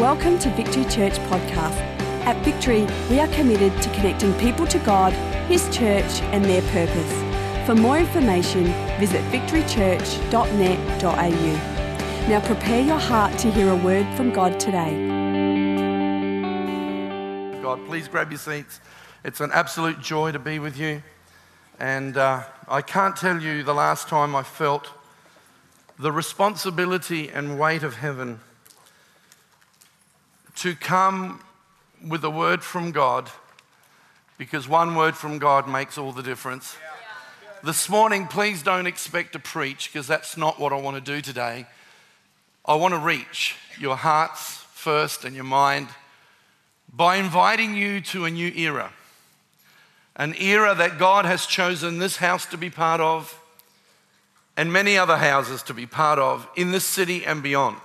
Welcome to Victory Church Podcast. At Victory, we are committed to connecting people to God, His church, and their purpose. For more information, visit victorychurch.net.au. Now prepare your heart to hear a word from God today. God, please grab your seats. It's an absolute joy to be with you. And uh, I can't tell you the last time I felt the responsibility and weight of heaven to come with a word from God because one word from God makes all the difference. This morning, please don't expect to preach because that's not what I want to do today. I want to reach your hearts first and your mind by inviting you to a new era. An era that God has chosen this house to be part of and many other houses to be part of in this city and beyond.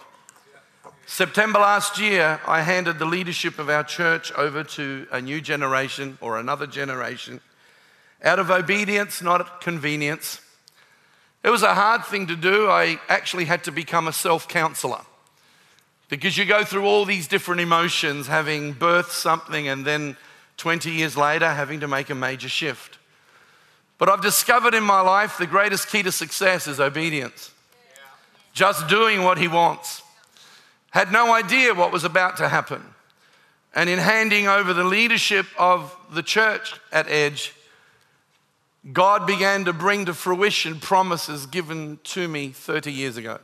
September last year, I handed the leadership of our church over to a new generation or another generation out of obedience, not convenience. It was a hard thing to do. I actually had to become a self counselor because you go through all these different emotions, having birthed something and then 20 years later having to make a major shift. But I've discovered in my life the greatest key to success is obedience. Just doing what He wants had no idea what was about to happen. And in handing over the leadership of the church at Edge, God began to bring to fruition promises given to me 30 years ago.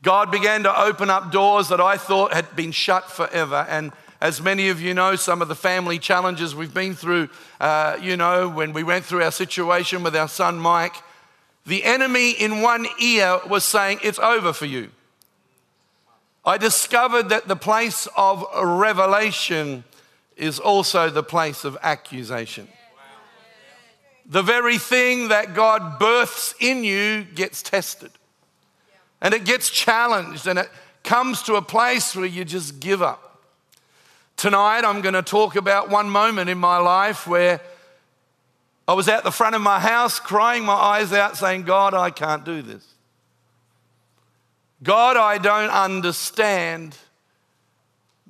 God began to open up doors that I thought had been shut forever. And as many of you know, some of the family challenges we've been through, uh, you know, when we went through our situation with our son Mike, the enemy in one ear was saying, It's over for you. I discovered that the place of revelation is also the place of accusation. The very thing that God births in you gets tested and it gets challenged and it comes to a place where you just give up. Tonight, I'm going to talk about one moment in my life where I was at the front of my house crying my eyes out, saying, God, I can't do this. God, I don't understand,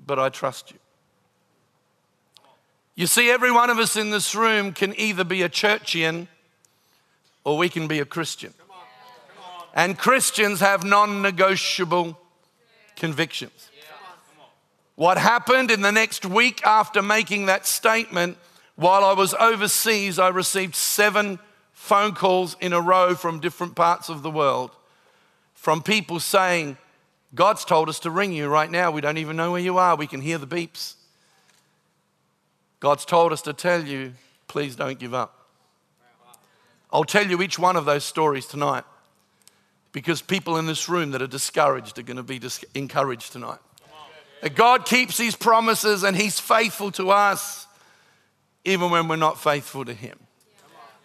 but I trust you. You see, every one of us in this room can either be a churchian or we can be a Christian. And Christians have non negotiable convictions. What happened in the next week after making that statement, while I was overseas, I received seven phone calls in a row from different parts of the world from people saying, God's told us to ring you right now. We don't even know where you are. We can hear the beeps. God's told us to tell you, please don't give up. I'll tell you each one of those stories tonight because people in this room that are discouraged are going to be dis- encouraged tonight. God keeps His promises and He's faithful to us even when we're not faithful to Him.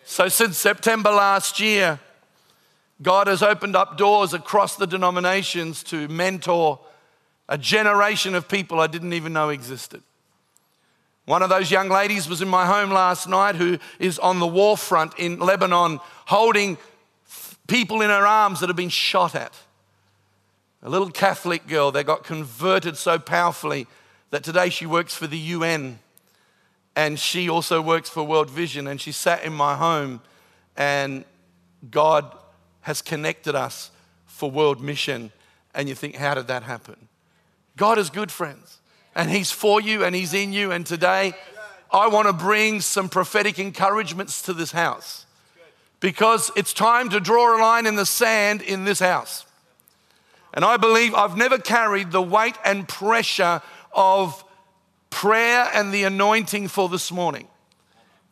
So, since September last year, God has opened up doors across the denominations to mentor a generation of people I didn't even know existed. One of those young ladies was in my home last night who is on the war front in Lebanon holding people in her arms that have been shot at. A little Catholic girl that got converted so powerfully that today she works for the UN and she also works for World Vision. And she sat in my home and God has connected us for world mission. And you think, how did that happen? God is good, friends. And He's for you and He's in you. And today, I want to bring some prophetic encouragements to this house because it's time to draw a line in the sand in this house. And I believe I've never carried the weight and pressure of prayer and the anointing for this morning.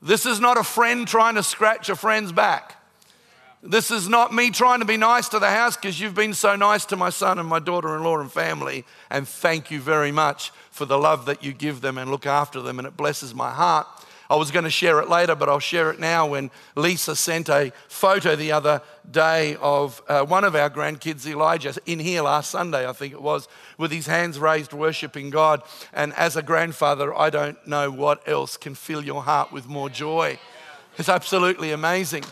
This is not a friend trying to scratch a friend's back. This is not me trying to be nice to the house because you've been so nice to my son and my daughter in law and family. And thank you very much for the love that you give them and look after them. And it blesses my heart. I was going to share it later, but I'll share it now. When Lisa sent a photo the other day of uh, one of our grandkids, Elijah, in here last Sunday, I think it was, with his hands raised, worshiping God. And as a grandfather, I don't know what else can fill your heart with more joy. It's absolutely amazing.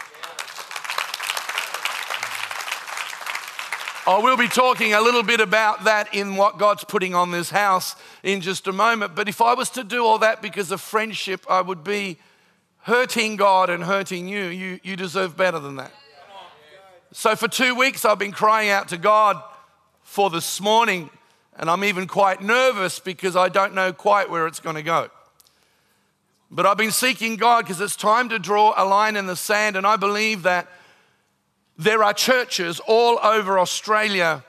Oh, I will be talking a little bit about that in what God's putting on this house in just a moment. But if I was to do all that because of friendship, I would be hurting God and hurting you. You, you deserve better than that. So for two weeks, I've been crying out to God for this morning, and I'm even quite nervous because I don't know quite where it's going to go. But I've been seeking God because it's time to draw a line in the sand, and I believe that there are churches all over Australia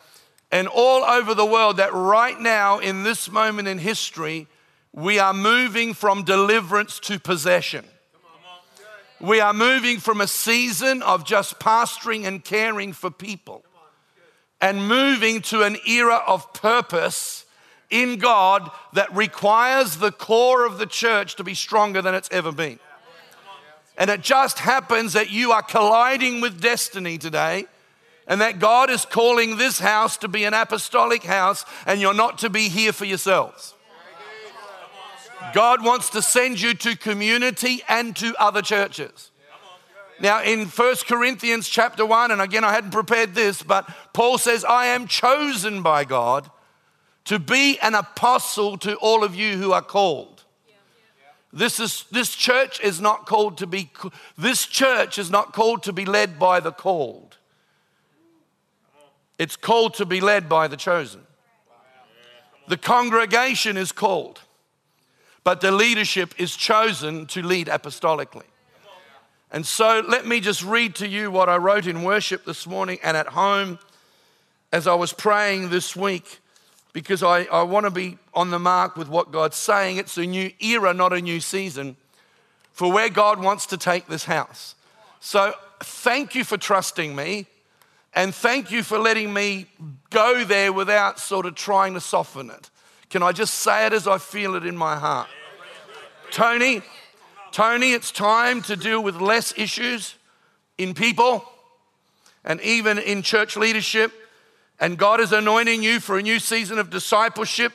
and all over the world that right now, in this moment in history, we are moving from deliverance to possession. We are moving from a season of just pastoring and caring for people and moving to an era of purpose in God that requires the core of the church to be stronger than it's ever been. And it just happens that you are colliding with destiny today and that God is calling this house to be an apostolic house and you're not to be here for yourselves. God wants to send you to community and to other churches. Now, in 1 Corinthians chapter 1, and again, I hadn't prepared this, but Paul says, I am chosen by God to be an apostle to all of you who are called. This, is, this church is not called to be, this church is not called to be led by the called. It's called to be led by the chosen. The congregation is called but the leadership is chosen to lead apostolically. And so let me just read to you what I wrote in worship this morning and at home as I was praying this week, because I, I want to be on the mark with what God's saying. It's a new era, not a new season, for where God wants to take this house. So thank you for trusting me. And thank you for letting me go there without sort of trying to soften it. Can I just say it as I feel it in my heart? Tony, Tony, it's time to deal with less issues in people and even in church leadership. And God is anointing you for a new season of discipleship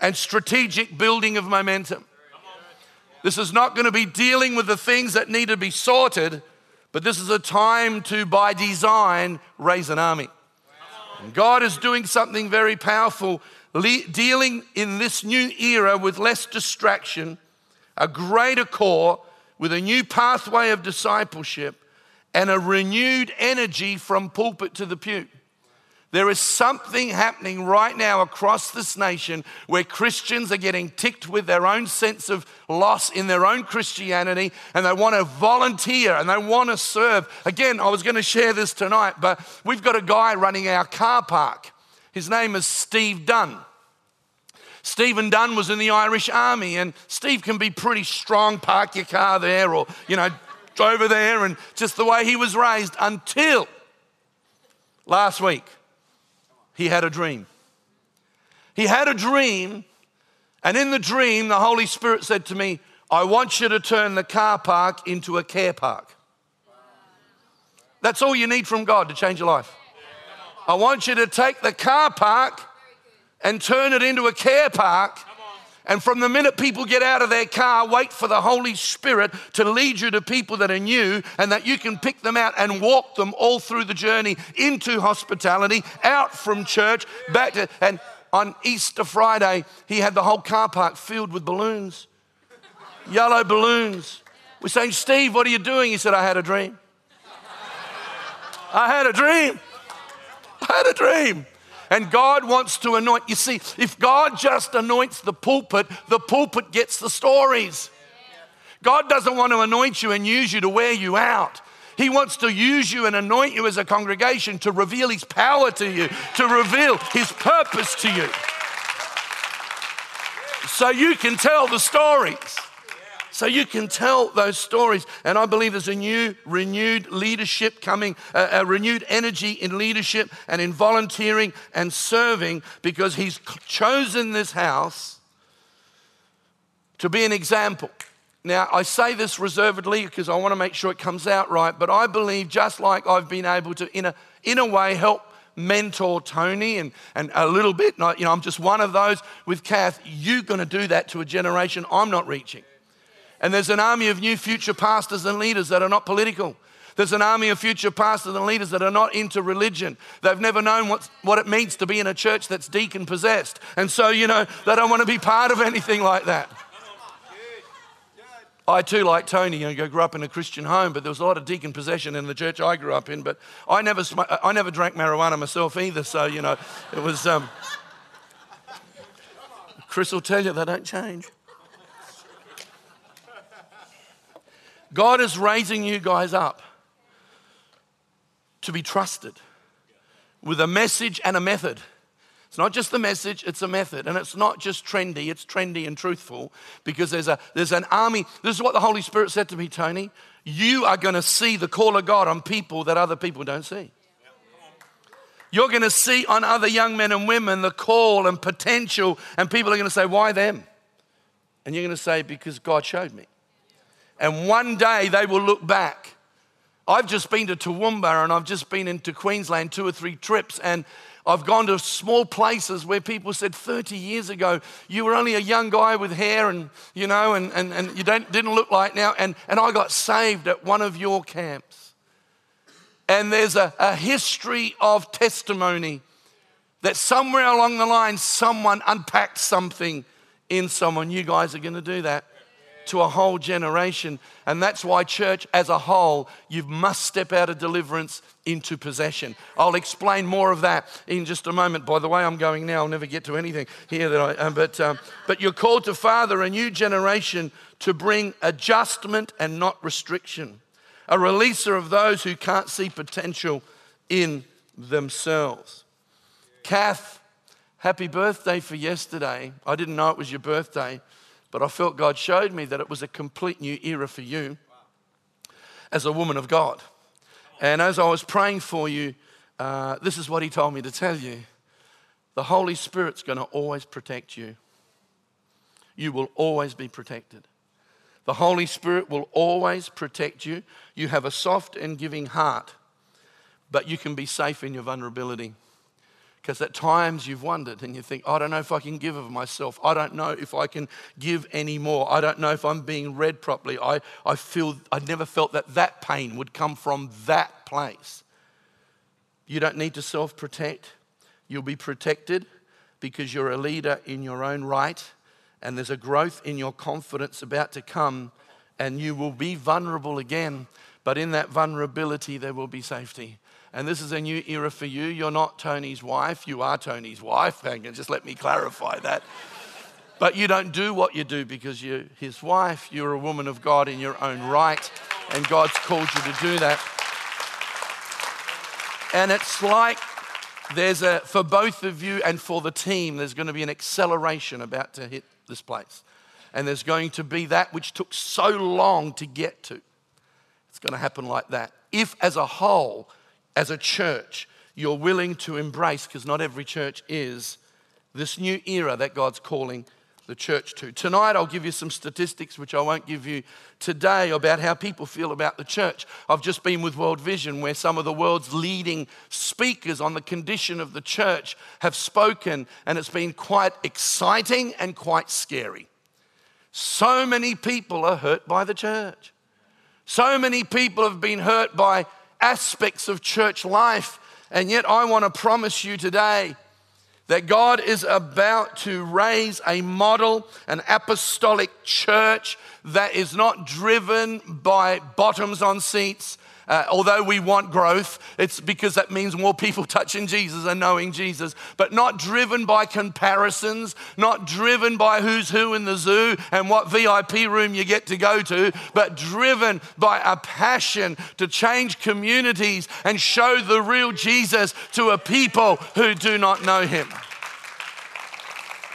and strategic building of momentum. This is not going to be dealing with the things that need to be sorted, but this is a time to, by design, raise an army. And God is doing something very powerful, dealing in this new era with less distraction a greater core with a new pathway of discipleship and a renewed energy from pulpit to the pew. There is something happening right now across this nation where Christians are getting ticked with their own sense of loss in their own Christianity and they want to volunteer and they want to serve. Again, I was going to share this tonight, but we've got a guy running our car park. His name is Steve Dunn. Stephen Dunn was in the Irish Army, and Steve can be pretty strong, park your car there or, you know, over there, and just the way he was raised until last week he had a dream. He had a dream, and in the dream, the Holy Spirit said to me, I want you to turn the car park into a care park. That's all you need from God to change your life. I want you to take the car park and turn it into a care park. And from the minute people get out of their car, wait for the Holy Spirit to lead you to people that are new and that you can pick them out and walk them all through the journey into hospitality, out from church, back to. And on Easter Friday, he had the whole car park filled with balloons, yellow balloons. We're saying, Steve, what are you doing? He said, I had a dream. I had a dream. I had a dream. And God wants to anoint. You see, if God just anoints the pulpit, the pulpit gets the stories. God doesn't want to anoint you and use you to wear you out. He wants to use you and anoint you as a congregation to reveal His power to you, to reveal His purpose to you. So you can tell the stories. So you can tell those stories. And I believe there's a new, renewed leadership coming, a, a renewed energy in leadership and in volunteering and serving because He's chosen this house to be an example. Now, I say this reservedly because I want to make sure it comes out right, but I believe just like I've been able to, in a, in a way, help mentor Tony and, and a little bit, you know, I'm just one of those with Kath, you're going to do that to a generation I'm not reaching. And there's an army of new future pastors and leaders that are not political. There's an army of future pastors and leaders that are not into religion. They've never known what, what it means to be in a church that's deacon possessed. And so, you know, they don't want to be part of anything like that. I too, like Tony, you know, grew up in a Christian home, but there was a lot of deacon possession in the church I grew up in. But I never, I never drank marijuana myself either, so you know, it was. Um, Chris will tell you they don't change. God is raising you guys up to be trusted with a message and a method. It's not just the message, it's a method. And it's not just trendy, it's trendy and truthful because there's, a, there's an army. This is what the Holy Spirit said to me, Tony. You are going to see the call of God on people that other people don't see. You're going to see on other young men and women the call and potential, and people are going to say, Why them? And you're going to say, Because God showed me. And one day they will look back. I've just been to Toowoomba and I've just been into Queensland two or three trips, and I've gone to small places where people said 30 years ago, you were only a young guy with hair and, you know, and, and, and you don't, didn't look like now. And, and I got saved at one of your camps. And there's a, a history of testimony that somewhere along the line, someone unpacked something in someone. You guys are going to do that to a whole generation. And that's why, church as a whole, you must step out of deliverance into possession. I'll explain more of that in just a moment. By the way, I'm going now. I'll never get to anything here that I. Um, but um, but you're called to father a new generation to bring adjustment and not restriction, a releaser of those who can't see potential in themselves. Kath, happy birthday for yesterday. I didn't know it was your birthday. But I felt God showed me that it was a complete new era for you as a woman of God. And as I was praying for you, uh, this is what He told me to tell you the Holy Spirit's going to always protect you. You will always be protected. The Holy Spirit will always protect you. You have a soft and giving heart, but you can be safe in your vulnerability. Because at times you've wondered and you think, I don't know if I can give of myself. I don't know if I can give any more. I don't know if I'm being read properly. I, I feel, I never felt that that pain would come from that place. You don't need to self protect. You'll be protected because you're a leader in your own right, and there's a growth in your confidence about to come, and you will be vulnerable again. But in that vulnerability, there will be safety. And this is a new era for you. You're not Tony's wife, you are Tony's wife. And just let me clarify that. But you don't do what you do because you're his wife. You're a woman of God in your own right, and God's called you to do that. And it's like there's a, for both of you and for the team, there's going to be an acceleration about to hit this place. And there's going to be that which took so long to get to. It's going to happen like that. If, as a whole, as a church, you're willing to embrace, because not every church is, this new era that God's calling the church to. Tonight, I'll give you some statistics, which I won't give you today, about how people feel about the church. I've just been with World Vision, where some of the world's leading speakers on the condition of the church have spoken, and it's been quite exciting and quite scary. So many people are hurt by the church. So many people have been hurt by aspects of church life. And yet, I want to promise you today that God is about to raise a model, an apostolic church that is not driven by bottoms on seats, uh, although we want growth, it's because that means more people touching Jesus and knowing Jesus, but not driven by comparisons, not driven by who's who in the zoo and what VIP room you get to go to, but driven by a passion to change communities and show the real Jesus to a people who do not know him.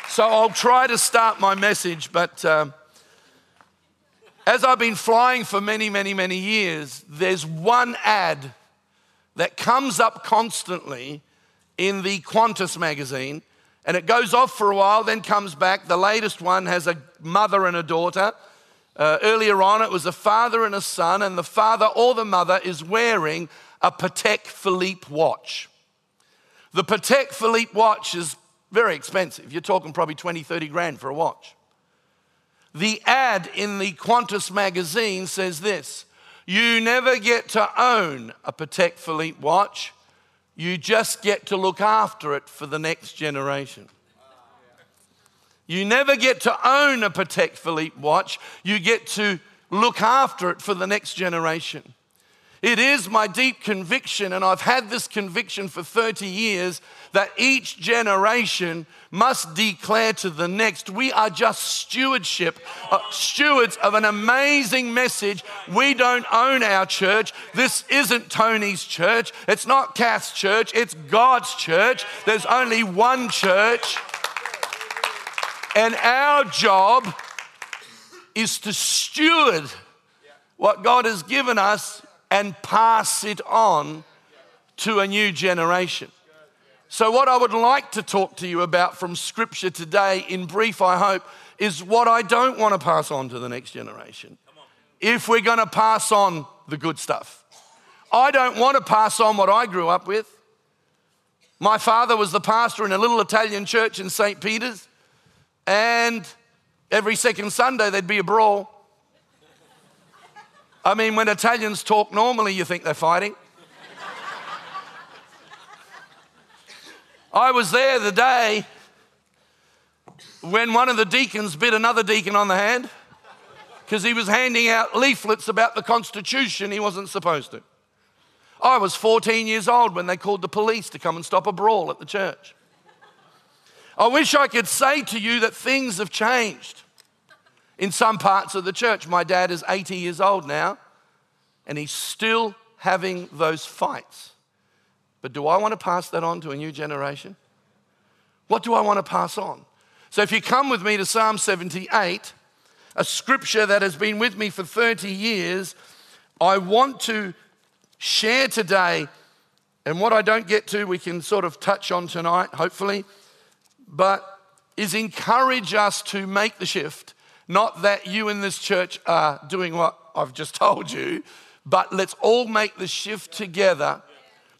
So I'll try to start my message, but. Um, as I've been flying for many, many, many years, there's one ad that comes up constantly in the Qantas magazine, and it goes off for a while, then comes back. The latest one has a mother and a daughter. Uh, earlier on, it was a father and a son, and the father or the mother is wearing a Patek Philippe watch. The Patek Philippe watch is very expensive. You're talking probably 20, 30 grand for a watch. The ad in the Qantas magazine says this You never get to own a Patek Philippe watch. You just get to look after it for the next generation. You never get to own a Patek Philippe watch. You get to look after it for the next generation. It is my deep conviction, and I've had this conviction for 30 years, that each generation must declare to the next, we are just stewardship, uh, stewards of an amazing message. We don't own our church. This isn't Tony's church. It's not Kath's church. It's God's church. There's only one church. And our job is to steward what God has given us and pass it on to a new generation. So, what I would like to talk to you about from Scripture today, in brief, I hope, is what I don't want to pass on to the next generation. If we're going to pass on the good stuff, I don't want to pass on what I grew up with. My father was the pastor in a little Italian church in St. Peter's, and every second Sunday there'd be a brawl. I mean, when Italians talk normally, you think they're fighting. I was there the day when one of the deacons bit another deacon on the hand because he was handing out leaflets about the Constitution he wasn't supposed to. I was 14 years old when they called the police to come and stop a brawl at the church. I wish I could say to you that things have changed in some parts of the church. My dad is 80 years old now, and he's still having those fights. But do I want to pass that on to a new generation? What do I want to pass on? So if you come with me to Psalm 78, a scripture that has been with me for 30 years, I want to share today, and what I don't get to, we can sort of touch on tonight, hopefully, but is encourage us to make the shift not that you in this church are doing what I've just told you, but let's all make the shift together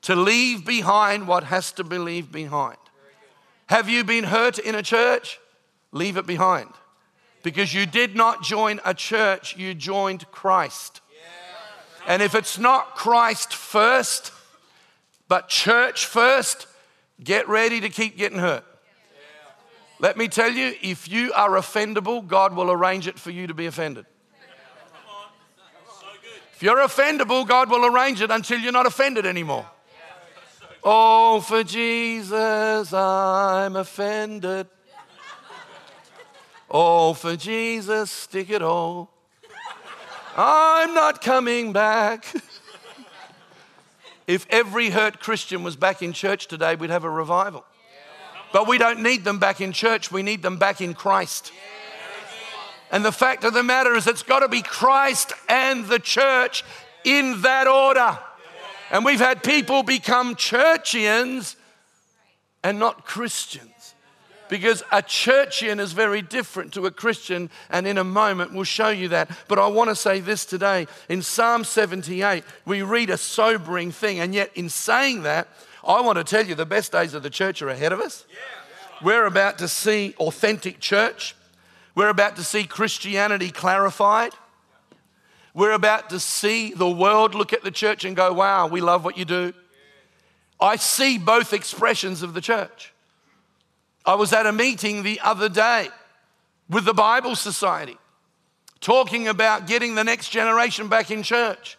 to leave behind what has to be left behind. Have you been hurt in a church? Leave it behind. Because you did not join a church, you joined Christ. And if it's not Christ first, but church first, get ready to keep getting hurt. Let me tell you, if you are offendable, God will arrange it for you to be offended. If you're offendable, God will arrange it until you're not offended anymore. Oh, for Jesus, I'm offended. Oh, for Jesus, stick it all. I'm not coming back. if every hurt Christian was back in church today, we'd have a revival. But we don't need them back in church, we need them back in Christ. And the fact of the matter is, it's got to be Christ and the church in that order. And we've had people become churchians and not Christians. Because a churchian is very different to a Christian, and in a moment we'll show you that. But I want to say this today. In Psalm 78, we read a sobering thing, and yet in saying that, I want to tell you the best days of the church are ahead of us. We're about to see authentic church. We're about to see Christianity clarified. We're about to see the world look at the church and go, wow, we love what you do. I see both expressions of the church. I was at a meeting the other day with the Bible Society talking about getting the next generation back in church.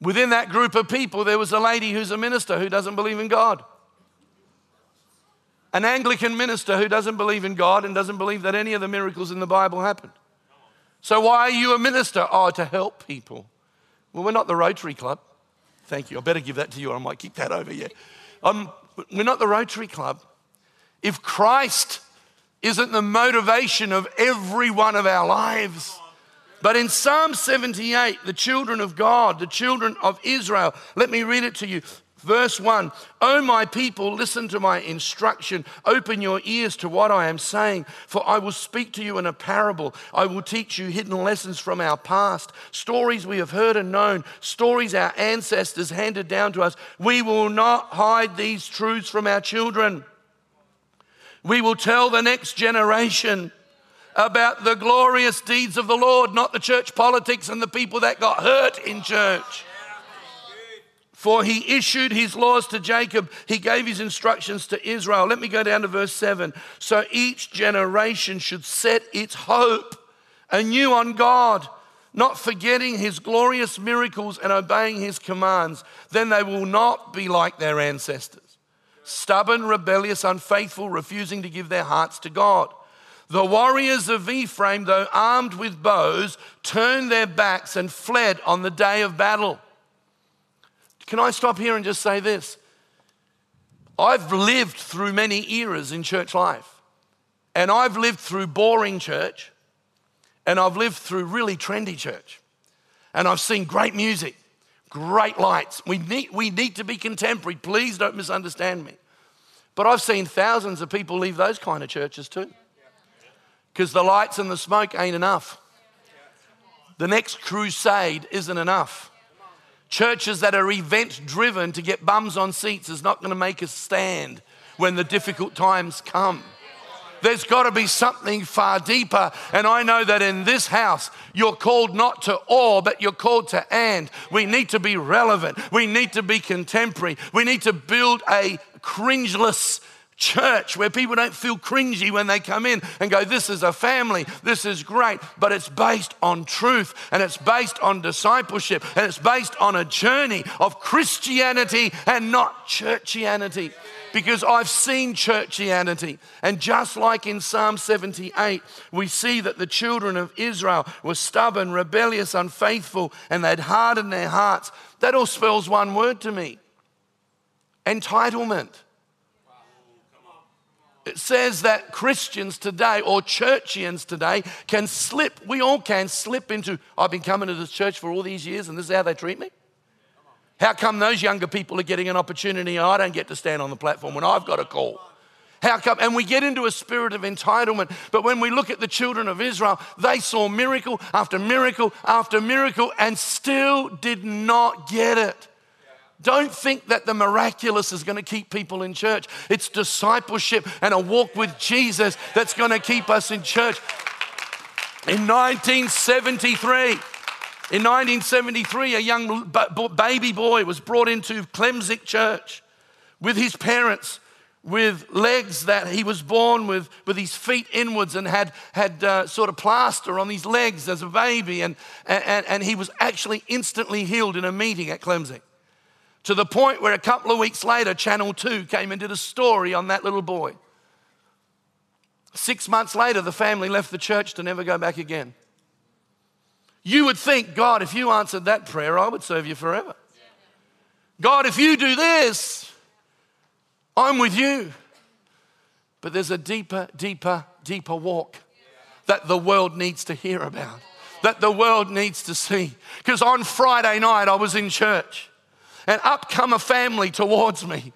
Within that group of people, there was a lady who's a minister who doesn't believe in God. An Anglican minister who doesn't believe in God and doesn't believe that any of the miracles in the Bible happened. So, why are you a minister? Oh, to help people. Well, we're not the Rotary Club. Thank you. I better give that to you, or I might kick that over here. Um, we're not the Rotary Club. If Christ isn't the motivation of every one of our lives, but in Psalm 78, the children of God, the children of Israel, let me read it to you. Verse 1 O my people, listen to my instruction. Open your ears to what I am saying, for I will speak to you in a parable. I will teach you hidden lessons from our past, stories we have heard and known, stories our ancestors handed down to us. We will not hide these truths from our children. We will tell the next generation about the glorious deeds of the Lord, not the church politics and the people that got hurt in church. For he issued his laws to Jacob, he gave his instructions to Israel. Let me go down to verse 7. So each generation should set its hope anew on God, not forgetting his glorious miracles and obeying his commands. Then they will not be like their ancestors stubborn, rebellious, unfaithful, refusing to give their hearts to God. The warriors of Ephraim, though armed with bows, turned their backs and fled on the day of battle. Can I stop here and just say this? I've lived through many eras in church life, and I've lived through boring church, and I've lived through really trendy church, and I've seen great music, great lights. We need, we need to be contemporary. Please don't misunderstand me. But I've seen thousands of people leave those kind of churches too. Because the lights and the smoke ain't enough. The next crusade isn't enough. Churches that are event driven to get bums on seats is not going to make us stand when the difficult times come. There's got to be something far deeper. And I know that in this house, you're called not to or, but you're called to and. We need to be relevant. We need to be contemporary. We need to build a cringeless church where people don't feel cringy when they come in and go, This is a family, this is great, but it's based on truth and it's based on discipleship and it's based on a journey of Christianity and not churchianity. Because I've seen churchianity. And just like in Psalm 78, we see that the children of Israel were stubborn, rebellious, unfaithful, and they'd hardened their hearts. That all spells one word to me entitlement. It says that Christians today or churchians today can slip, we all can slip into, I've been coming to this church for all these years and this is how they treat me. How come those younger people are getting an opportunity and I don't get to stand on the platform when I've got a call? How come? And we get into a spirit of entitlement. But when we look at the children of Israel, they saw miracle after miracle after miracle and still did not get it. Don't think that the miraculous is going to keep people in church. It's discipleship and a walk with Jesus that's going to keep us in church. In 1973, in 1973, a young baby boy was brought into Klemzig Church with his parents with legs that he was born with, with his feet inwards and had, had uh, sort of plaster on his legs as a baby. And, and, and he was actually instantly healed in a meeting at Klemzig. To the point where a couple of weeks later, Channel 2 came and did a story on that little boy. Six months later, the family left the church to never go back again. You would think, God, if you answered that prayer, I would serve you forever. God, if you do this, I'm with you. But there's a deeper, deeper, deeper walk that the world needs to hear about, that the world needs to see. Because on Friday night, I was in church and up come a family towards me.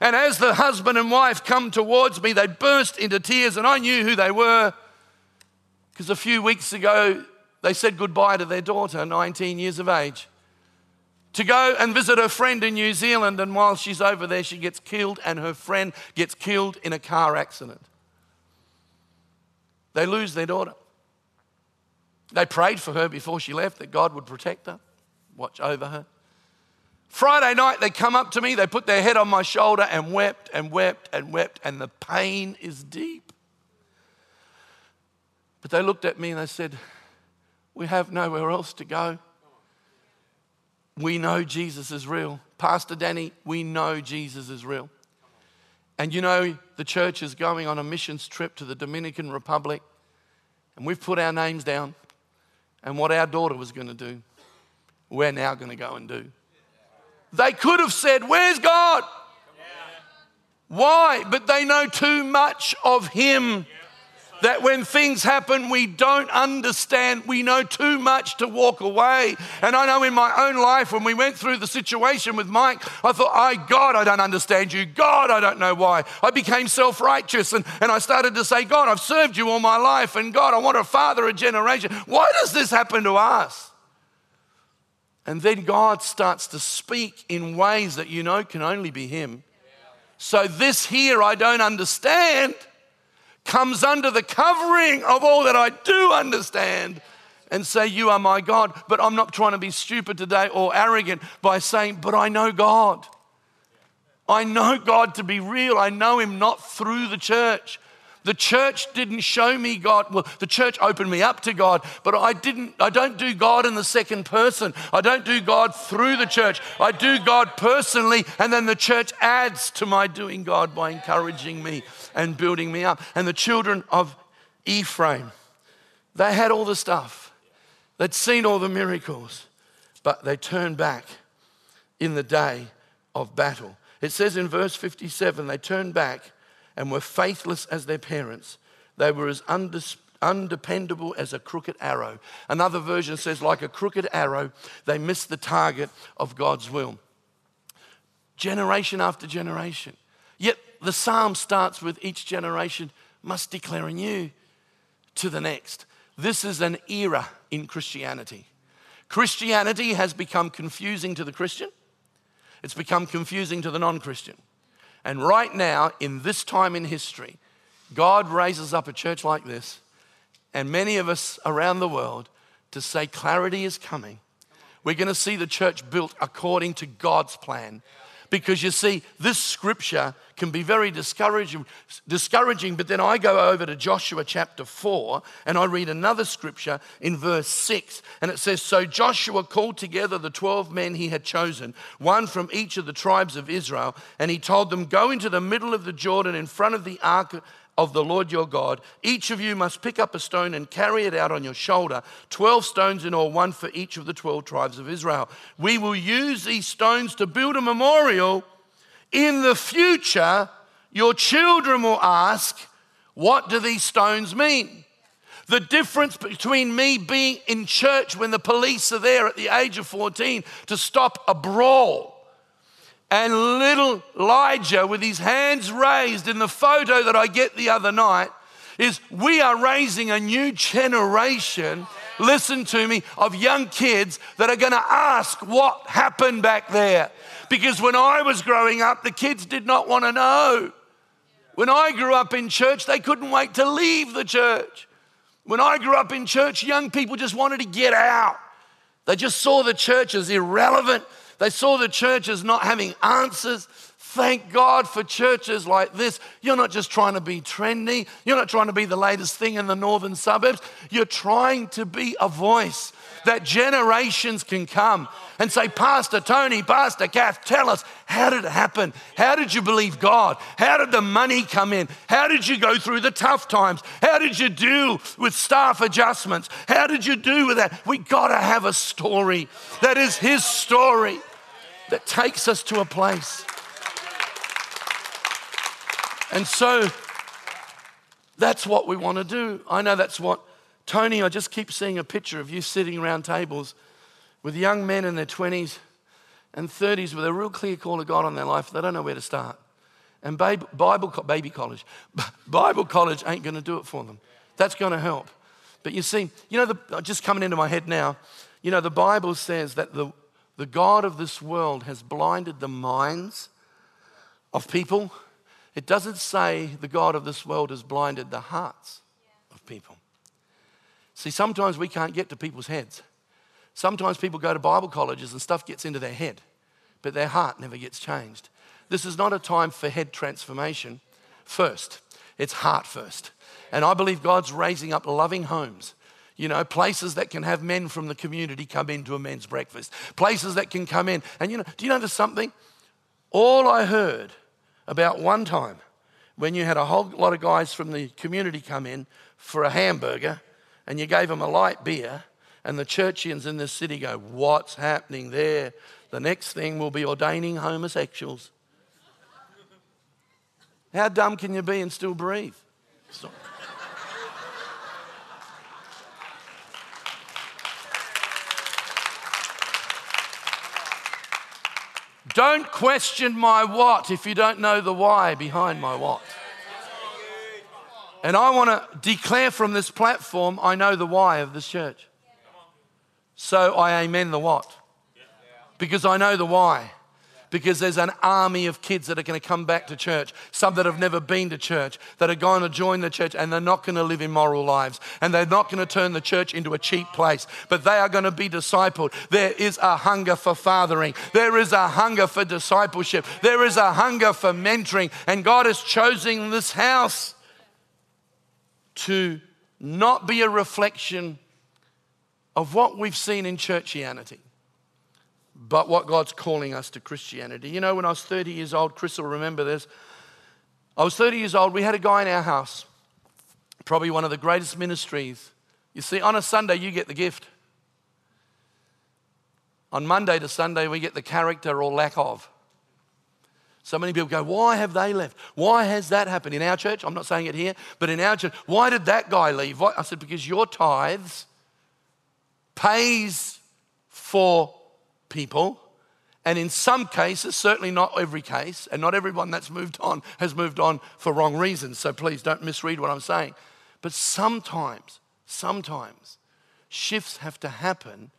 And as the husband and wife come towards me, they burst into tears, and I knew who they were because a few weeks ago they said goodbye to their daughter, 19 years of age, to go and visit her friend in New Zealand. And while she's over there, she gets killed, and her friend gets killed in a car accident. They lose their daughter. They prayed for her before she left that God would protect her, watch over her. Friday night, they come up to me, they put their head on my shoulder and wept and wept and wept, and the pain is deep. But they looked at me and they said, We have nowhere else to go. We know Jesus is real. Pastor Danny, we know Jesus is real. And you know, the church is going on a missions trip to the Dominican Republic, and we've put our names down. And what our daughter was going to do, we're now going to go and do. They could have said, Where's God? Why? But they know too much of Him that when things happen we don't understand, we know too much to walk away. And I know in my own life, when we went through the situation with Mike, I thought, I, God, I don't understand you. God, I don't know why. I became self righteous and, and I started to say, God, I've served you all my life. And God, I want to father a generation. Why does this happen to us? And then God starts to speak in ways that you know can only be Him. So, this here I don't understand comes under the covering of all that I do understand and say, You are my God. But I'm not trying to be stupid today or arrogant by saying, But I know God. I know God to be real. I know Him not through the church. The church didn't show me God. Well, the church opened me up to God, but I didn't I don't do God in the second person. I don't do God through the church. I do God personally and then the church adds to my doing God by encouraging me and building me up. And the children of Ephraim, they had all the stuff. They'd seen all the miracles, but they turned back in the day of battle. It says in verse 57 they turned back and were faithless as their parents. They were as undis- undependable as a crooked arrow. Another version says, like a crooked arrow, they missed the target of God's will. Generation after generation. Yet the psalm starts with each generation must declare anew to the next. This is an era in Christianity. Christianity has become confusing to the Christian, it's become confusing to the non Christian. And right now, in this time in history, God raises up a church like this, and many of us around the world to say clarity is coming. We're going to see the church built according to God's plan because you see, this scripture can be very discouraging, discouraging. But then I go over to Joshua chapter 4 and I read another scripture in verse 6. And it says, So Joshua called together the 12 men he had chosen, one from each of the tribes of Israel, and he told them, Go into the middle of the Jordan in front of the ark of the Lord your God. Each of you must pick up a stone and carry it out on your shoulder, 12 stones in all, one for each of the 12 tribes of Israel. We will use these stones to build a memorial. In the future, your children will ask, What do these stones mean? The difference between me being in church when the police are there at the age of 14 to stop a brawl and little Elijah, with his hands raised in the photo that I get the other night, is we are raising a new generation, listen to me, of young kids that are going to ask what happened back there. Because when I was growing up, the kids did not want to know. When I grew up in church, they couldn't wait to leave the church. When I grew up in church, young people just wanted to get out. They just saw the church as irrelevant they saw the church as not having answers. Thank God for churches like this. You're not just trying to be trendy, you're not trying to be the latest thing in the northern suburbs. You're trying to be a voice that generations can come and say, Pastor Tony, Pastor Kath, tell us, how did it happen? How did you believe God? How did the money come in? How did you go through the tough times? How did you deal with staff adjustments? How did you do with that? We got to have a story that is His story that takes us to a place. And so that's what we want to do. I know that's what Tony, I just keep seeing a picture of you sitting around tables with young men in their 20s and 30s with a real clear call of God on their life. They don't know where to start. And Bible, baby college, Bible college ain't going to do it for them. That's going to help. But you see, you know, the, just coming into my head now, you know, the Bible says that the, the God of this world has blinded the minds of people. It doesn't say the God of this world has blinded the hearts of people. See, sometimes we can't get to people's heads. Sometimes people go to Bible colleges and stuff gets into their head, but their heart never gets changed. This is not a time for head transformation first, it's heart first. And I believe God's raising up loving homes you know, places that can have men from the community come into a men's breakfast, places that can come in. And you know, do you notice something? All I heard about one time when you had a whole lot of guys from the community come in for a hamburger and you gave them a light beer, and the churchians in this city go, What's happening there? The next thing will be ordaining homosexuals. How dumb can you be and still breathe? Don't question my what if you don't know the why behind my what. And I want to declare from this platform I know the why of this church. So I amen the what. Because I know the why. Because there's an army of kids that are going to come back to church, some that have never been to church, that are going to join the church and they're not going to live immoral lives. And they're not going to turn the church into a cheap place, but they are going to be discipled. There is a hunger for fathering, there is a hunger for discipleship, there is a hunger for mentoring, and God is choosing this house to not be a reflection of what we've seen in churchianity but what God's calling us to Christianity. You know, when I was 30 years old, Chris will remember this. I was 30 years old. We had a guy in our house, probably one of the greatest ministries. You see, on a Sunday, you get the gift. On Monday to Sunday, we get the character or lack of. So many people go, Why have they left? Why has that happened in our church? I'm not saying it here, but in our church, why did that guy leave? I said, Because your tithes pays for people. And in some cases, certainly not every case, and not everyone that's moved on has moved on for wrong reasons. So please don't misread what I'm saying. But sometimes, sometimes shifts have to happen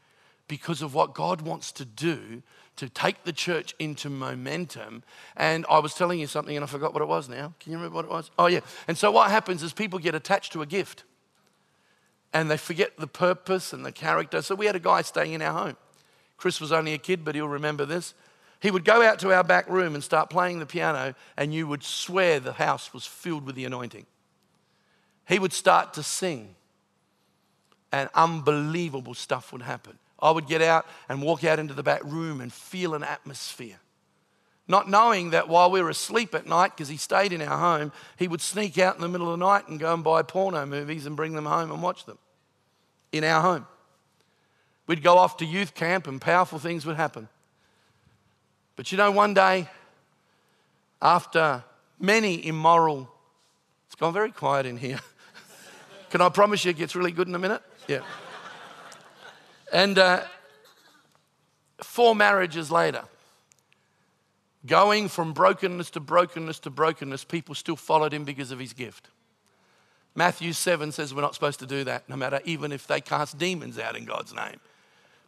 because of what God wants to do to take the church into momentum. And I was telling you something and I forgot what it was now. Can you remember what it was? Oh, yeah. And so what happens is people get attached to a gift and they forget the purpose and the character. So we had a guy staying in our home. Chris was only a kid, but he'll remember this. He would go out to our back room and start playing the piano, and you would swear the house was filled with the anointing. He would start to sing, and unbelievable stuff would happen. I would get out and walk out into the back room and feel an atmosphere. Not knowing that while we were asleep at night, because he stayed in our home, he would sneak out in the middle of the night and go and buy porno movies and bring them home and watch them in our home. We'd go off to youth camp and powerful things would happen. But you know, one day, after many immoral, it's gone very quiet in here. Can I promise you it gets really good in a minute? Yeah. And uh, four marriages later, going from brokenness to brokenness to brokenness, people still followed him because of his gift. Matthew 7 says we're not supposed to do that, no matter even if they cast demons out in God's name.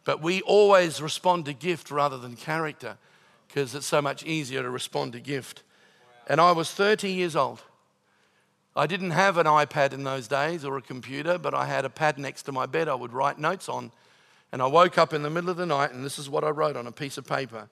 But we always respond to gift rather than character because it's so much easier to respond to gift. And I was 30 years old. I didn't have an iPad in those days or a computer, but I had a pad next to my bed I would write notes on. And I woke up in the middle of the night, and this is what I wrote on a piece of paper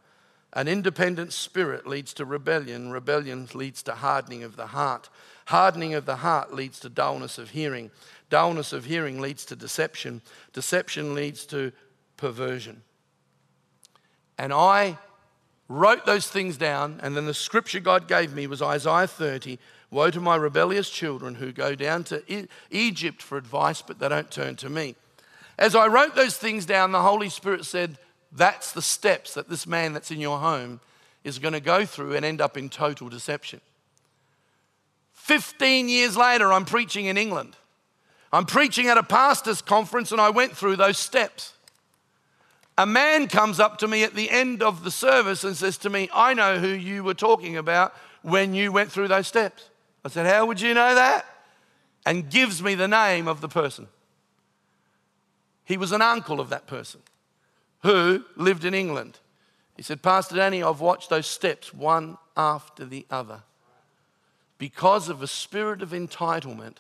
An independent spirit leads to rebellion, rebellion leads to hardening of the heart. Hardening of the heart leads to dullness of hearing. Dullness of hearing leads to deception. Deception leads to perversion. And I wrote those things down, and then the scripture God gave me was Isaiah 30 Woe to my rebellious children who go down to Egypt for advice, but they don't turn to me. As I wrote those things down, the Holy Spirit said, That's the steps that this man that's in your home is going to go through and end up in total deception. 15 years later, I'm preaching in England. I'm preaching at a pastor's conference, and I went through those steps a man comes up to me at the end of the service and says to me, I know who you were talking about when you went through those steps. I said, How would you know that? And gives me the name of the person. He was an uncle of that person who lived in England. He said, Pastor Danny, I've watched those steps one after the other. Because of a spirit of entitlement,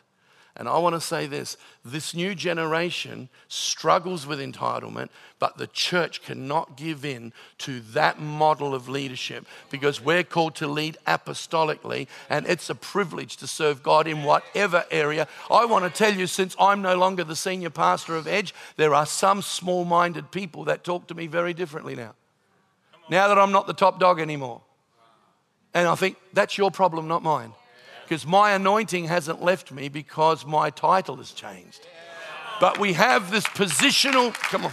and I want to say this this new generation struggles with entitlement, but the church cannot give in to that model of leadership because we're called to lead apostolically, and it's a privilege to serve God in whatever area. I want to tell you, since I'm no longer the senior pastor of Edge, there are some small minded people that talk to me very differently now. Now that I'm not the top dog anymore. And I think that's your problem, not mine because my anointing hasn't left me because my title has changed. But we have this positional, come on.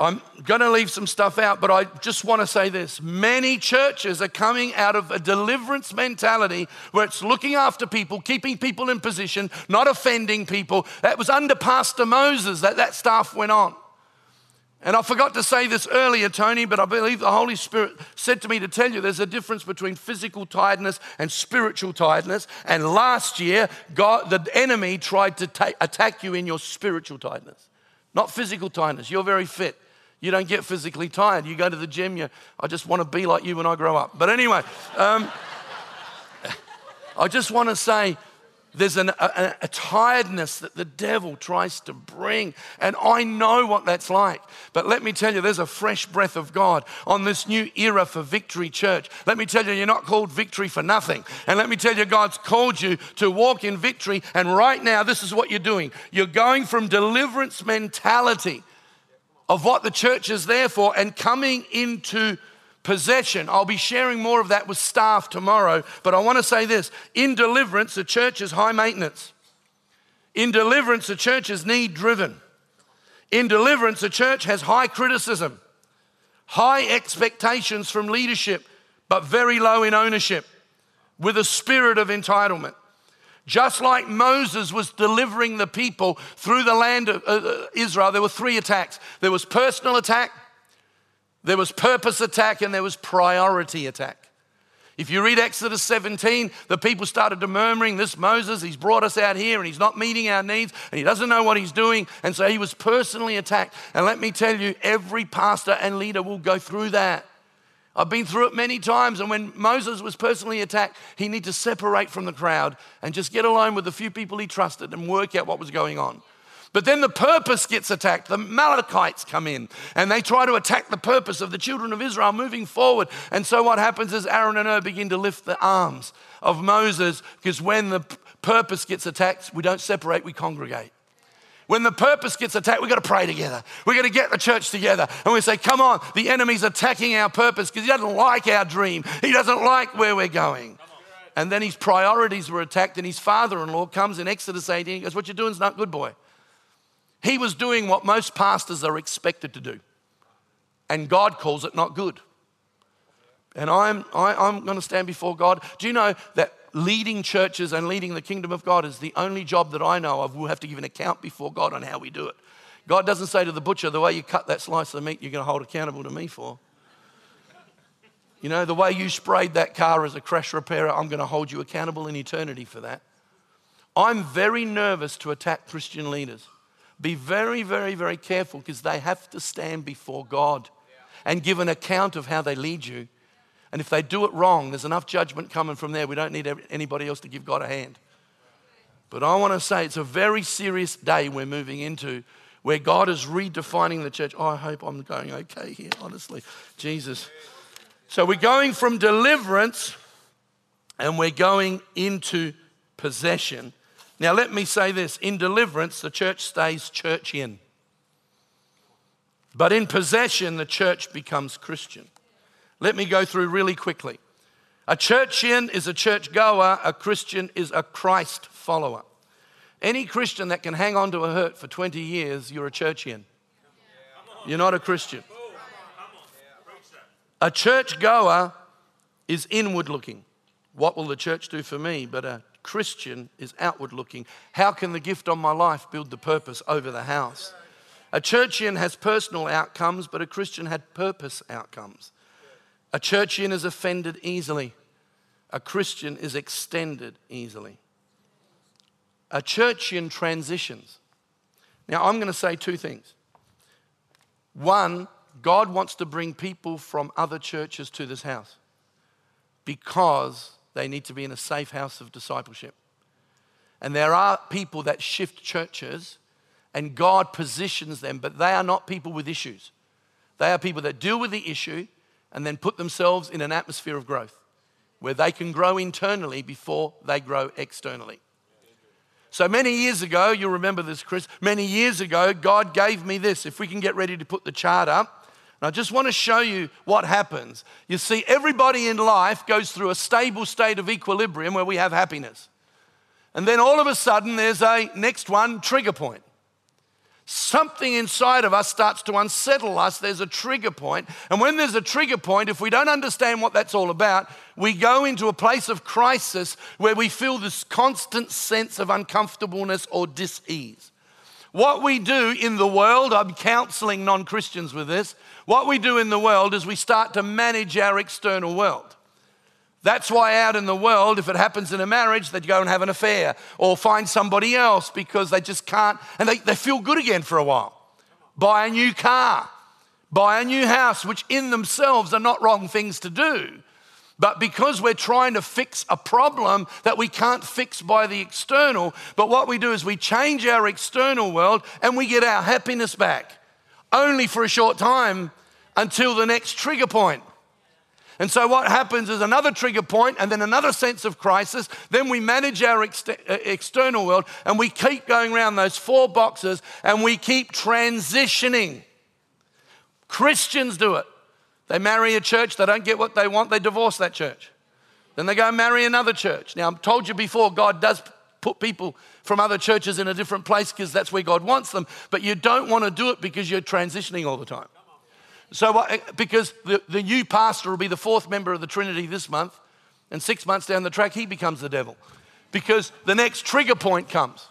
I'm going to leave some stuff out, but I just want to say this. Many churches are coming out of a deliverance mentality where it's looking after people, keeping people in position, not offending people. That was under Pastor Moses that that stuff went on. And I forgot to say this earlier, Tony, but I believe the Holy Spirit said to me to tell you there's a difference between physical tiredness and spiritual tiredness. And last year, God, the enemy tried to ta- attack you in your spiritual tiredness. not physical tiredness. You're very fit. You don't get physically tired. You go to the gym, you, I just want to be like you when I grow up. But anyway, um, I just want to say there's an, a, a, tiredness that the devil tries to bring. And I know what that's like. But let me tell you, there's a fresh breath of God on this new era for Victory Church. Let me tell you, you're not called victory for nothing. And let me tell you, God's called you to walk in victory. And right now, this is what you're doing you're going from deliverance mentality of what the church is there for and coming into possession. I'll be sharing more of that with staff tomorrow, but I want to say this in deliverance, the church is high maintenance. In deliverance, the church is need driven. In deliverance, the church has high criticism, high expectations from leadership, but very low in ownership, with a spirit of entitlement. Just like Moses was delivering the people through the land of uh, Israel, there were three attacks there was personal attack, there was purpose attack and there was priority attack. If you read Exodus 17, the people started to murmuring, This Moses, he's brought us out here and he's not meeting our needs and he doesn't know what he's doing. And so he was personally attacked. And let me tell you, every pastor and leader will go through that. I've been through it many times. And when Moses was personally attacked, he needed to separate from the crowd and just get alone with the few people he trusted and work out what was going on. But then the purpose gets attacked. The Amalekites come in and they try to attack the purpose of the children of Israel moving forward. And so what happens is Aaron and Hur begin to lift the arms of Moses because when the purpose gets attacked, we don't separate, we congregate. When the purpose gets attacked, we've got to pray together. We've got to get the church together. And we say, come on, the enemy's attacking our purpose because he doesn't like our dream. He doesn't like where we're going. And then his priorities were attacked, and his father in law comes in Exodus 18. He goes, What you're doing is not good, boy. He was doing what most pastors are expected to do. And God calls it not good. And I'm, I, am i am going to stand before God. Do you know that leading churches and leading the kingdom of God is the only job that I know of? We'll have to give an account before God on how we do it. God doesn't say to the butcher, the way you cut that slice of meat, you're going to hold accountable to me for. You know, the way you sprayed that car as a crash repairer, I'm going to hold you accountable in eternity for that. I'm very nervous to attack Christian leaders be very, very, very careful because they have to stand before God and give an account of how they lead you. And if they do it wrong, there's enough judgment coming from there. We don't need anybody else to give God a hand. But I want to say it's a very serious day we're moving into where God is redefining the church. Oh, I hope I'm going okay here, honestly. Jesus. So we're going from deliverance and we're going into possession. Now, let me say this in deliverance, the church stays churchian. But in possession, the church becomes Christian. Let me go through really quickly. A churchian is a church goer, a Christian is a Christ follower. Any Christian that can hang on to a hurt for 20 years, you're a churchian. You're not a Christian. A church goer is inward looking. What will the church do for me? But a Christian is outward looking. How can the gift on my life build the purpose over the house? A churchian has personal outcomes, but a Christian had purpose outcomes. A churchian is offended easily. A Christian is extended easily. A churchian transitions. Now, I'm going to say two things. One, God wants to bring people from other churches to this house because they need to be in a safe house of discipleship. And there are people that shift churches and God positions them, but they are not people with issues. They are people that deal with the issue and then put themselves in an atmosphere of growth where they can grow internally before they grow externally. So many years ago, you'll remember this, Chris, many years ago, God gave me this. If we can get ready to put the chart up, and I just want to show you what happens. You see, everybody in life goes through a stable state of equilibrium where we have happiness. And then all of a sudden, there's a next one trigger point. Something inside of us starts to unsettle us. There's a trigger point. And when there's a trigger point, if we don't understand what that's all about, we go into a place of crisis where we feel this constant sense of uncomfortableness or dis ease. What we do in the world, I'm counseling non Christians with this, what we do in the world is we start to manage our external world. That's why out in the world, if it happens in a marriage, they go and have an affair or find somebody else because they just can't, and they, they feel good again for a while. buy a new car, buy a new house, which in themselves are not wrong things to do. But because we're trying to fix a problem that we can't fix by the external, but what we do is we change our external world and we get our happiness back, only for a short time until the next trigger point. And so, what happens is another trigger point and then another sense of crisis. Then we manage our ex- uh, external world and we keep going around those four boxes and we keep transitioning. Christians do it. They marry a church, they don't get what they want, they divorce that church. Then they go marry another church. Now, I've told you before, God does put people from other churches in a different place because that's where God wants them, but you don't want to do it because you're transitioning all the time. So, eh, because the, the new pastor will be the fourth member of the Trinity this month, and six months down the track, he becomes the devil. Because the next trigger point comes.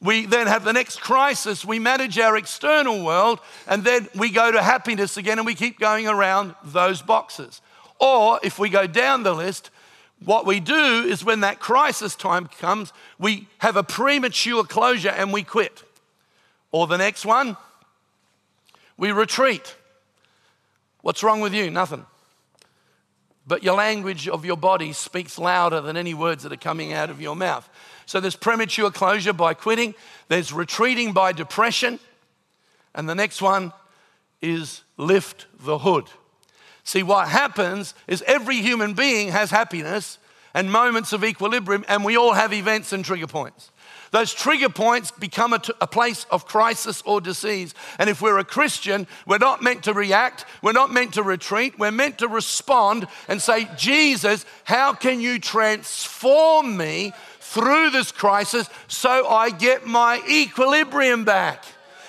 We then have the next crisis. We manage our external world, and then we go to happiness again, and we keep going around those boxes. Or if we go down the list, what we do is when that crisis time comes, we have a premature closure and we quit. Or the next one, we retreat. What's wrong with you? Nothing. But your language of your body speaks louder than any words that are coming out of your mouth. So there's premature closure by quitting, there's retreating by depression, and the next one is lift the hood. See, what happens is every human being has happiness and moments of equilibrium, and we all have events and trigger points. Those trigger points become a, t- a place of crisis or disease. And if we're a Christian, we're not meant to react, we're not meant to retreat, we're meant to respond and say, Jesus, how can you transform me through this crisis so I get my equilibrium back?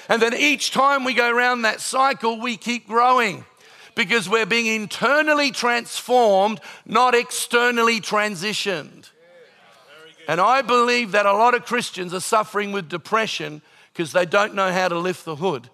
And then each time we go around that cycle, we keep growing because we're being internally transformed, not externally transitioned. And I believe that a lot of Christians are suffering with depression because they don't know how to lift the hood.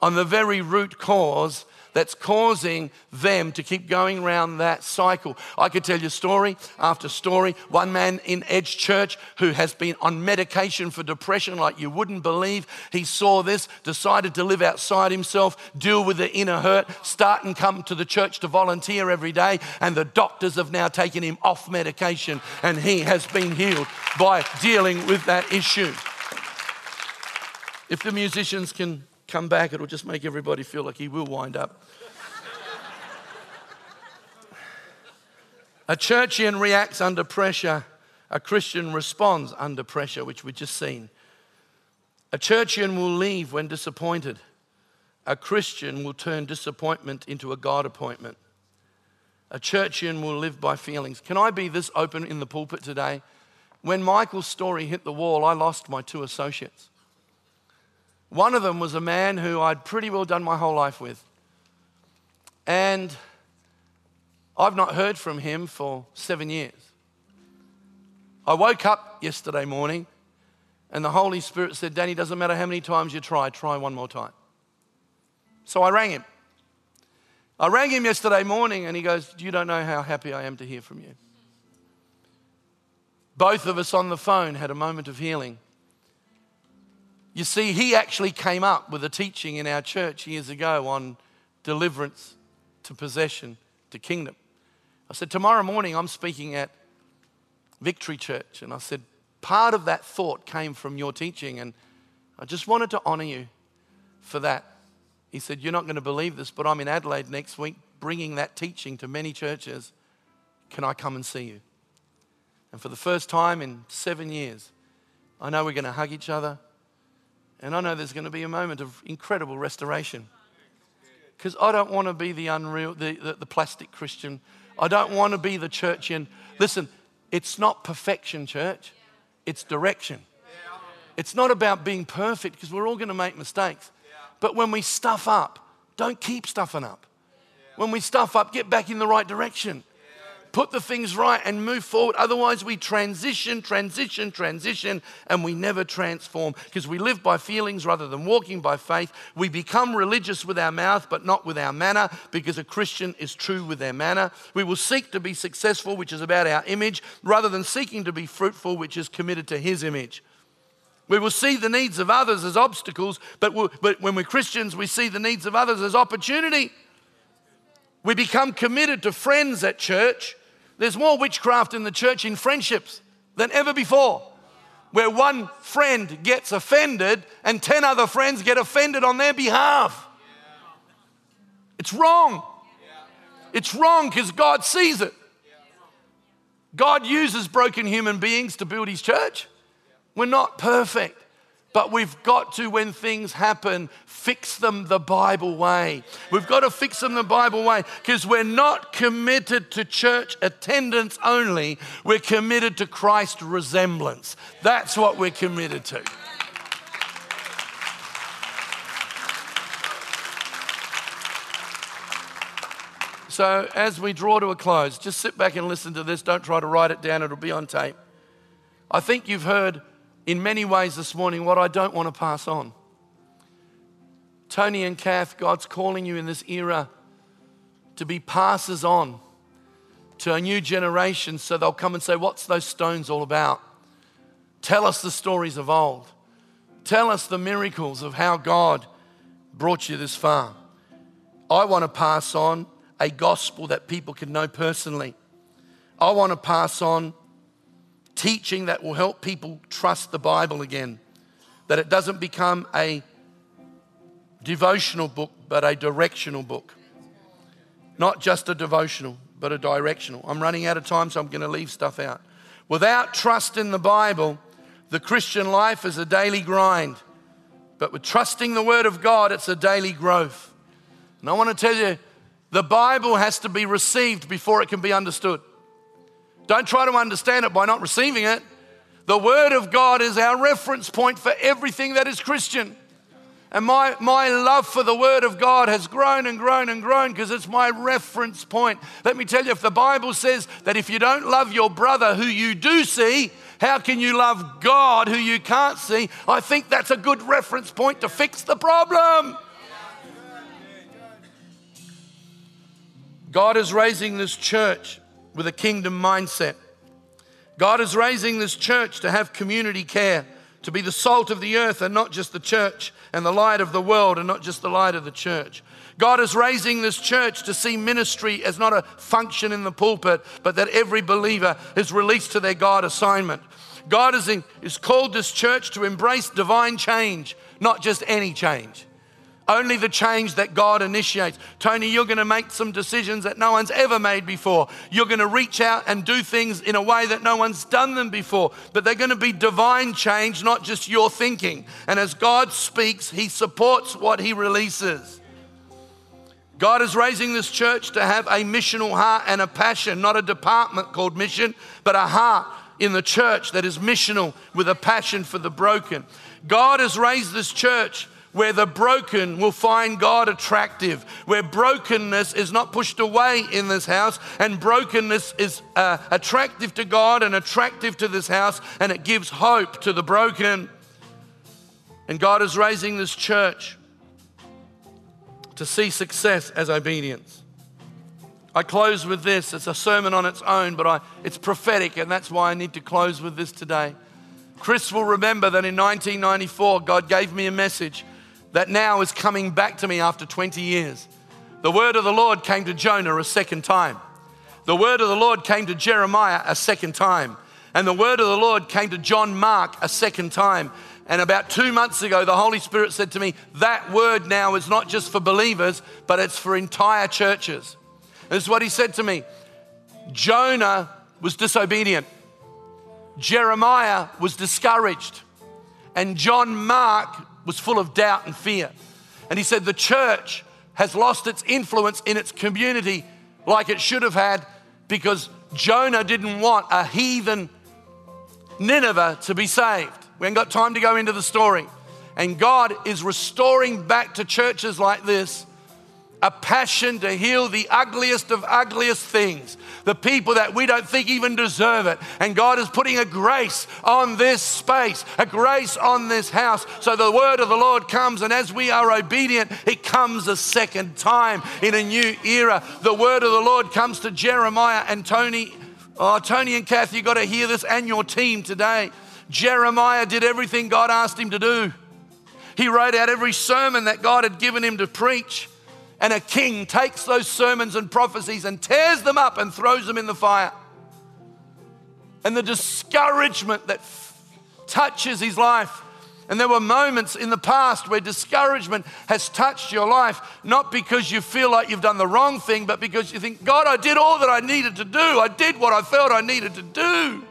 On the very root cause that's causing them to keep going around that cycle. I could tell you story after story. One man in Edge Church who has been on medication for depression like you wouldn't believe. He saw this, decided to live outside himself, deal with the inner hurt, start and come to the church to volunteer every day. And the doctors have now taken him off medication and he has been healed by dealing with that issue. If the musicians can come back, it'll just make everybody feel like he will wind up. a churchian reacts under pressure, a Christian responds under pressure, which we've just seen. A churchian will leave when disappointed. A Christian will turn disappointment into a God appointment. A churchian will live by feelings. Can I be this open in the pulpit today? When Michael's story hit the wall, I lost my two associates. One of them was a man who I'd pretty well done my whole life with. And I've not heard from him for seven years. I woke up yesterday morning and the Holy Spirit said, Danny, doesn't matter how many times you try, try one more time. So I rang him. I rang him yesterday morning and he goes, You don't know how happy I am to hear from you. Both of us on the phone had a moment of healing. You see, he actually came up with a teaching in our church years ago on deliverance to possession to kingdom. I said, Tomorrow morning I'm speaking at Victory Church. And I said, Part of that thought came from your teaching. And I just wanted to honor you for that. He said, You're not going to believe this, but I'm in Adelaide next week bringing that teaching to many churches. Can I come and see you? And for the first time in seven years, I know we're going to hug each other. And I know there's going to be a moment of incredible restoration. Because I don't want to be the unreal, the, the, the, plastic Christian. I don't want to be the churchian. Listen, it's not perfection, church, it's direction. It's not about being perfect because we're all going to make mistakes. But when we stuff up, don't keep stuffing up. When we stuff up, get back in the right direction put the things right and move forward. Otherwise, we transition, transition, transition, and we never transform because we live by feelings rather than walking by faith. We become religious with our mouth, but not with our manner because a Christian is true with their manner. We will seek to be successful, which is about our image, rather than seeking to be fruitful, which is committed to His image. We will see the needs of others as obstacles, but, we'll, but when we're Christians, we see the needs of others as opportunity. We become committed to friends at church. There's more witchcraft in the church in friendships than ever before, where one friend gets offended and 10 other friends get offended on their behalf. It's wrong. It's wrong because God sees it. God uses broken human beings to build his church. We're not perfect, but we've got to, when things happen, fix them the Bible way. We've got to fix them the Bible way because we're not committed to church attendance only, we're committed to Christ resemblance. That's what we're committed to. So, as we draw to a close, just sit back and listen to this. Don't try to write it down, it'll be on tape. I think you've heard in many ways this morning what I don't want to pass on. Tony and Kath, God's calling you in this era to be passers on to a new generation so they'll come and say, What's those stones all about? Tell us the stories of old. Tell us the miracles of how God brought you this far. I want to pass on a gospel that people can know personally. I want to pass on teaching that will help people trust the Bible again, that it doesn't become a devotional book, but a directional book. Not just a devotional, but a directional. I'm running out of time, so I'm going to leave stuff out. Without trust in the Bible, the Christian life is a daily grind. But with trusting the Word of God, it's a daily growth. And I want to tell you, the Bible has to be received before it can be understood. Don't try to understand it by not receiving it. The Word of God is our reference point for everything that is Christian. And my, my love for the Word of God has grown and grown and grown because it's my reference point. Let me tell you, if the Bible says that if you don't love your brother who you do see, how can you love God who you can't see? I think that's a good reference point to fix the problem. God is raising this church with a kingdom mindset. God is raising this church to have community care, to be the salt of the earth and not just the church, and the light of the world and not just the light of the church. God is raising this church to see ministry as not a function in the pulpit, but that every believer is released to their God assignment. God is, in, is called this church to embrace divine change, not just any change. Only the change that God initiates. Tony, you're going to make some decisions that no one's ever made before. You're going to reach out and do things in a way that no one's done them before. But they're going to be divine change, not just your thinking. And as God speaks, He supports what He releases. God is raising this church to have a missional heart and a passion, not a department called mission, but a heart in the church that is missional with a passion for the broken. God has raised this church where the broken will find God attractive, where brokenness is not pushed away in this house, and brokenness is uh, attractive to God and attractive to this house, and it gives hope to the broken. And God is raising this church to see success as obedience. I close with this. It's a sermon on its own, but I, it's prophetic, and that's why I need to close with this today. Chris will remember that in 1994, God gave me a message that now is coming back to me after 20 years. The word of the Lord came to Jonah a second time. The word of the Lord came to Jeremiah a second time. And the word of the Lord came to John Mark a second time. And about two months ago, the Holy Spirit said to me, That word now is not just for believers, but it's for entire churches. This is what he said to me Jonah was disobedient, Jeremiah was discouraged, and John Mark was full of doubt and fear. And he said, The church has lost its influence in its community like it should have had because Jonah didn't want a heathen Nineveh to be saved. We ain't got time to go into the story. And God is restoring back to churches like this a passion to heal the ugliest of ugliest things, the people that we don't think even deserve it. And God is putting a grace on this space, a grace on this house. So the word of the Lord comes, and as we are obedient, it comes a second time in a new era. The word of the Lord comes to Jeremiah and Tony. Oh, Tony and Kathy, you got to hear this, and your team today. Jeremiah did everything God asked him to do. He wrote out every sermon that God had given him to preach. And a king takes those sermons and prophecies and tears them up and throws them in the fire. And the discouragement that f- touches his life. And there were moments in the past where discouragement has touched your life, not because you feel like you've done the wrong thing, but because you think, God, I did all that I needed to do. I did what I felt I needed to do.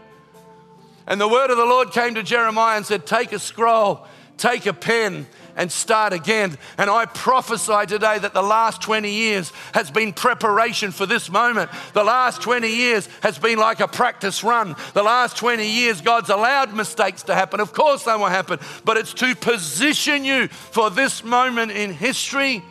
And the word of the Lord came to Jeremiah and said, Take a scroll, take a pen, and start again. And I prophesy today that the last 20 years has been preparation for this moment. The last 20 years has been like a practice run. The last 20 years, God's allowed mistakes to happen. Of course, they will happen, but it's to position you for this moment in history.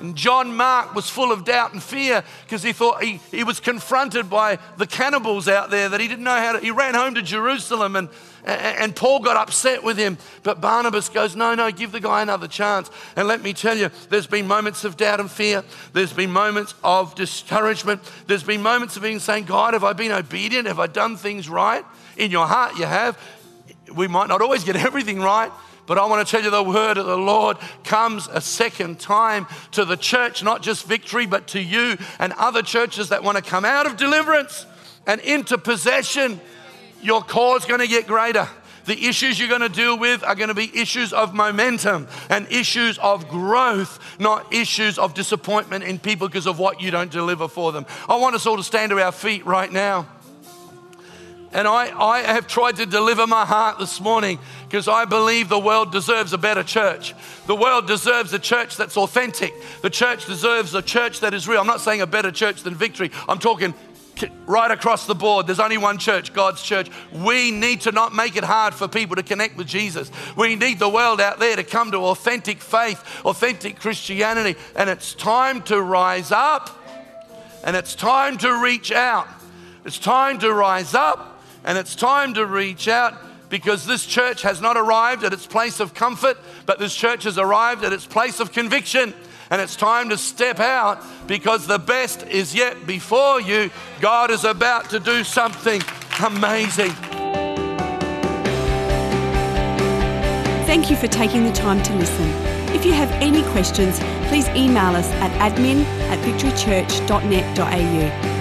And John Mark was full of doubt and fear because he thought he, he was confronted by the cannibals out there that he didn't know how to. He ran home to Jerusalem and and Paul got upset with him. But Barnabas goes, No, no, give the guy another chance. And let me tell you, there's been moments of doubt and fear. There's been moments of discouragement. There's been moments of being saying, God, have I been obedient? Have I done things right? In your heart, you have. We might not always get everything right. But I want to tell you the word of the Lord comes a second time to the church, not just victory, but to you and other churches that want to come out of deliverance and into possession your is going to get greater. The issues you're going to deal with are going to be issues of momentum and issues of growth, not issues of disappointment in people because of what you don't deliver for them. I want us all to stand to our feet right now. And I, I have tried to deliver my heart this morning because I believe the world deserves a better church. The world deserves a church that's authentic. The church deserves a church that is real. I'm not saying a better church than victory. I'm talking right across the board. There's only one church, God's church. We need to not make it hard for people to connect with Jesus. We need the world out there to come to authentic faith, authentic Christianity. And it's time to rise up and it's time to reach out. It's time to rise up and it's time to reach out because this church has not arrived at its place of comfort, but this church has arrived at its place of conviction and it's time to step out because the best is yet before you. God is about to do something amazing. Thank you for taking the time to listen. If you have any questions, please email us at admin at victorychurch.net.au